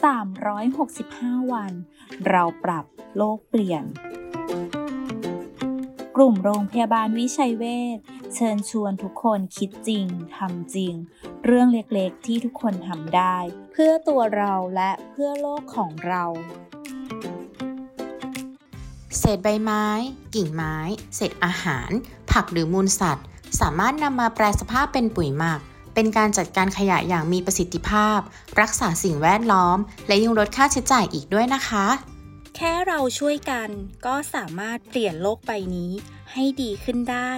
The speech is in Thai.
365 วัน เราปรับโลกเปลี่ยน กลุ่มโรงพยาบาลวิชัยเวชเชิญชวนทุกคนคิดจริงทำจริง เรื่องเล็กๆที่ทุกคนทำได้ เพื่อตัวเราและเพื่อโลกของเรา เศษใบไม้ กิ่งไม้ เศษอาหาร ผักหรือมูลสัตว์ สามารถนำมาแปลสภาพเป็นปุ๋ยหมัก เป็นการจัดการขยะอย่างมีประสิทธิภาพ รักษาสิ่งแวดล้อม และยังลดค่าใช้จ่ายอีกด้วยนะคะ แค่เราช่วยกันก็สามารถเปลี่ยนโลกใบนี้ให้ดีขึ้นได้